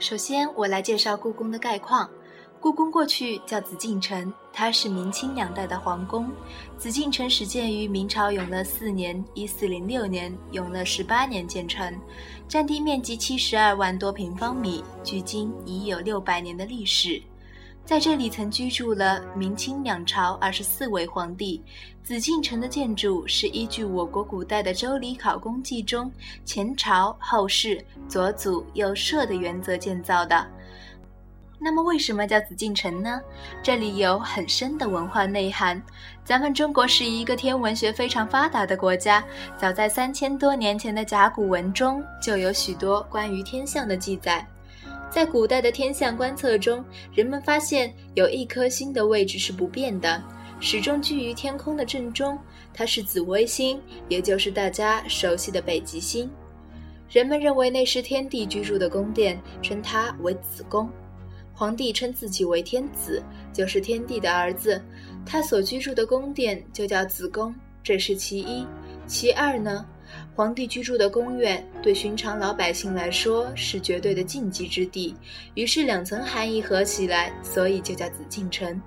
首先，我来介绍故宫的概况。故宫过去叫紫禁城，它是明清两代的皇宫。紫禁城始建于明朝永乐四年（一四零六年），永乐十八年建成，占地面积七十二万多平方米，距今已有六百年的历史。在这里曾居住了明清两朝二十四位皇帝。紫禁城的建筑是依据我国古代的《周礼考工记》中“前朝后世，左祖右社”的原则建造的。那么，为什么叫紫禁城呢？这里有很深的文化内涵。咱们中国是一个天文学非常发达的国家，早在三千多年前的甲骨文中就有许多关于天象的记载。在古代的天象观测中，人们发现有一颗星的位置是不变的，始终居于天空的正中，它是紫微星，也就是大家熟悉的北极星。人们认为那是天帝居住的宫殿，称它为紫宫。皇帝称自己为天子，就是天帝的儿子，他所居住的宫殿就叫紫宫，这是其一。其二呢，皇帝居住的宫苑对寻常老百姓来说是绝对的禁忌之地，于是两层含义合起来，所以就叫紫禁城。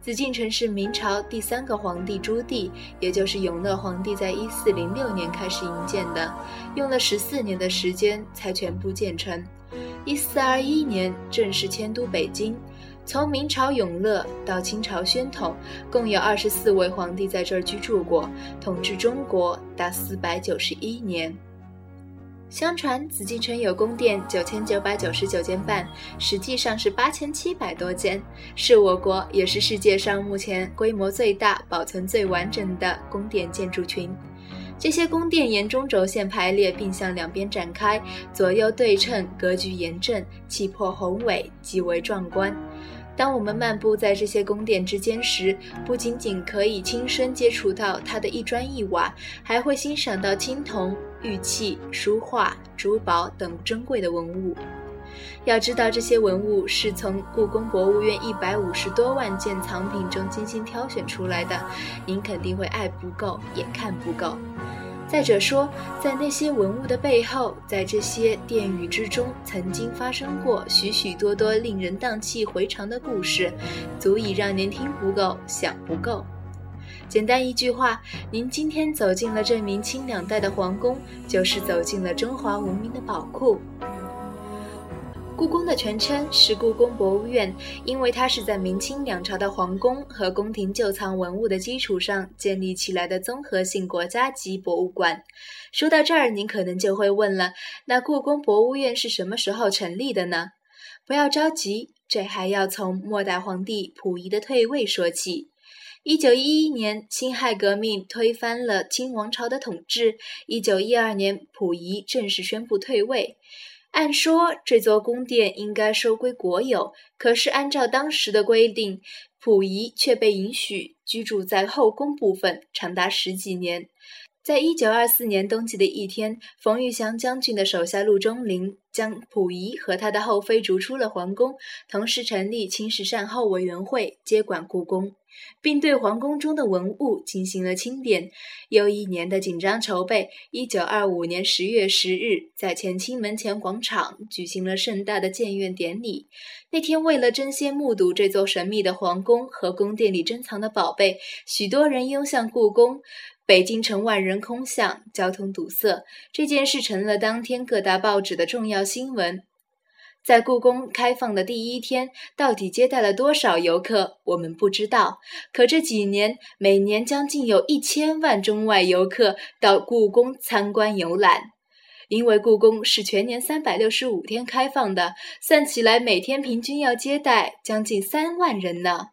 紫禁城是明朝第三个皇帝朱棣，也就是永乐皇帝，在一四零六年开始营建的，用了十四年的时间才全部建成。一四二一年正式迁都北京。从明朝永乐到清朝宣统，共有二十四位皇帝在这儿居住过，统治中国达四百九十一年。相传紫禁城有宫殿九千九百九十九间半，实际上是八千七百多间，是我国也是世界上目前规模最大、保存最完整的宫殿建筑群。这些宫殿沿中轴线排列，并向两边展开，左右对称，格局严正，气魄宏伟，极为壮观。当我们漫步在这些宫殿之间时，不仅仅可以亲身接触到它的一砖一瓦，还会欣赏到青铜、玉器、书画、珠宝等珍贵的文物。要知道，这些文物是从故宫博物院一百五十多万件藏品中精心挑选出来的，您肯定会爱不够，也看不够。再者说，在那些文物的背后，在这些殿宇之中，曾经发生过许许多多令人荡气回肠的故事，足以让您听不够，想不够。简单一句话，您今天走进了这明清两代的皇宫，就是走进了中华文明的宝库。故宫的全称是故宫博物院，因为它是在明清两朝的皇宫和宫廷旧藏文物的基础上建立起来的综合性国家级博物馆。说到这儿，您可能就会问了：那故宫博物院是什么时候成立的呢？不要着急，这还要从末代皇帝溥仪的退位说起。一九一一年，辛亥革命推翻了清王朝的统治。一九一二年，溥仪正式宣布退位。按说这座宫殿应该收归国有，可是按照当时的规定，溥仪却被允许居住在后宫部分，长达十几年。在一九二四年冬季的一天，冯玉祥将军的手下陆中麟将溥仪和他的后妃逐出了皇宫，同时成立清室善后委员会，接管故宫。并对皇宫中的文物进行了清点。又一年的紧张筹备，一九二五年十月十日，在乾清门前广场举行了盛大的建院典礼。那天，为了争先目睹这座神秘的皇宫和宫殿里珍藏的宝贝，许多人拥向故宫，北京城万人空巷，交通堵塞。这件事成了当天各大报纸的重要新闻。在故宫开放的第一天，到底接待了多少游客，我们不知道。可这几年，每年将近有一千万中外游客到故宫参观游览。因为故宫是全年三百六十五天开放的，算起来每天平均要接待将近三万人呢。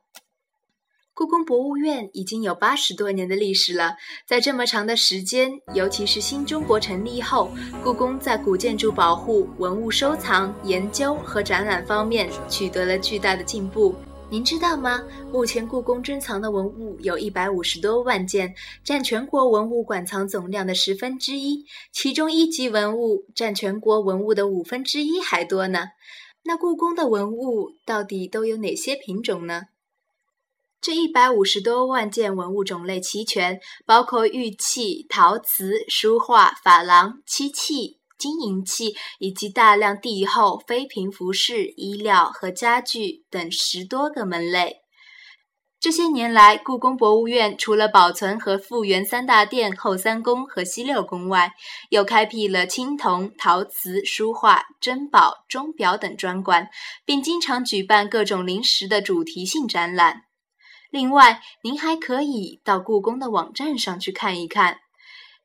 故宫博物院已经有八十多年的历史了，在这么长的时间，尤其是新中国成立后，故宫在古建筑保护、文物收藏、研究和展览方面取得了巨大的进步。您知道吗？目前故宫珍藏的文物有一百五十多万件，占全国文物馆藏总量的十分之一，其中一级文物占全国文物的五分之一还多呢。那故宫的文物到底都有哪些品种呢？这一百五十多万件文物种类齐全，包括玉器、陶瓷、书画、珐琅、漆器、金银器以及大量帝后、妃嫔服饰、衣料和家具等十多个门类。这些年来，故宫博物院除了保存和复原三大殿后三宫和西六宫外，又开辟了青铜、陶瓷、书画、珍宝、钟表等专馆，并经常举办各种临时的主题性展览。另外，您还可以到故宫的网站上去看一看，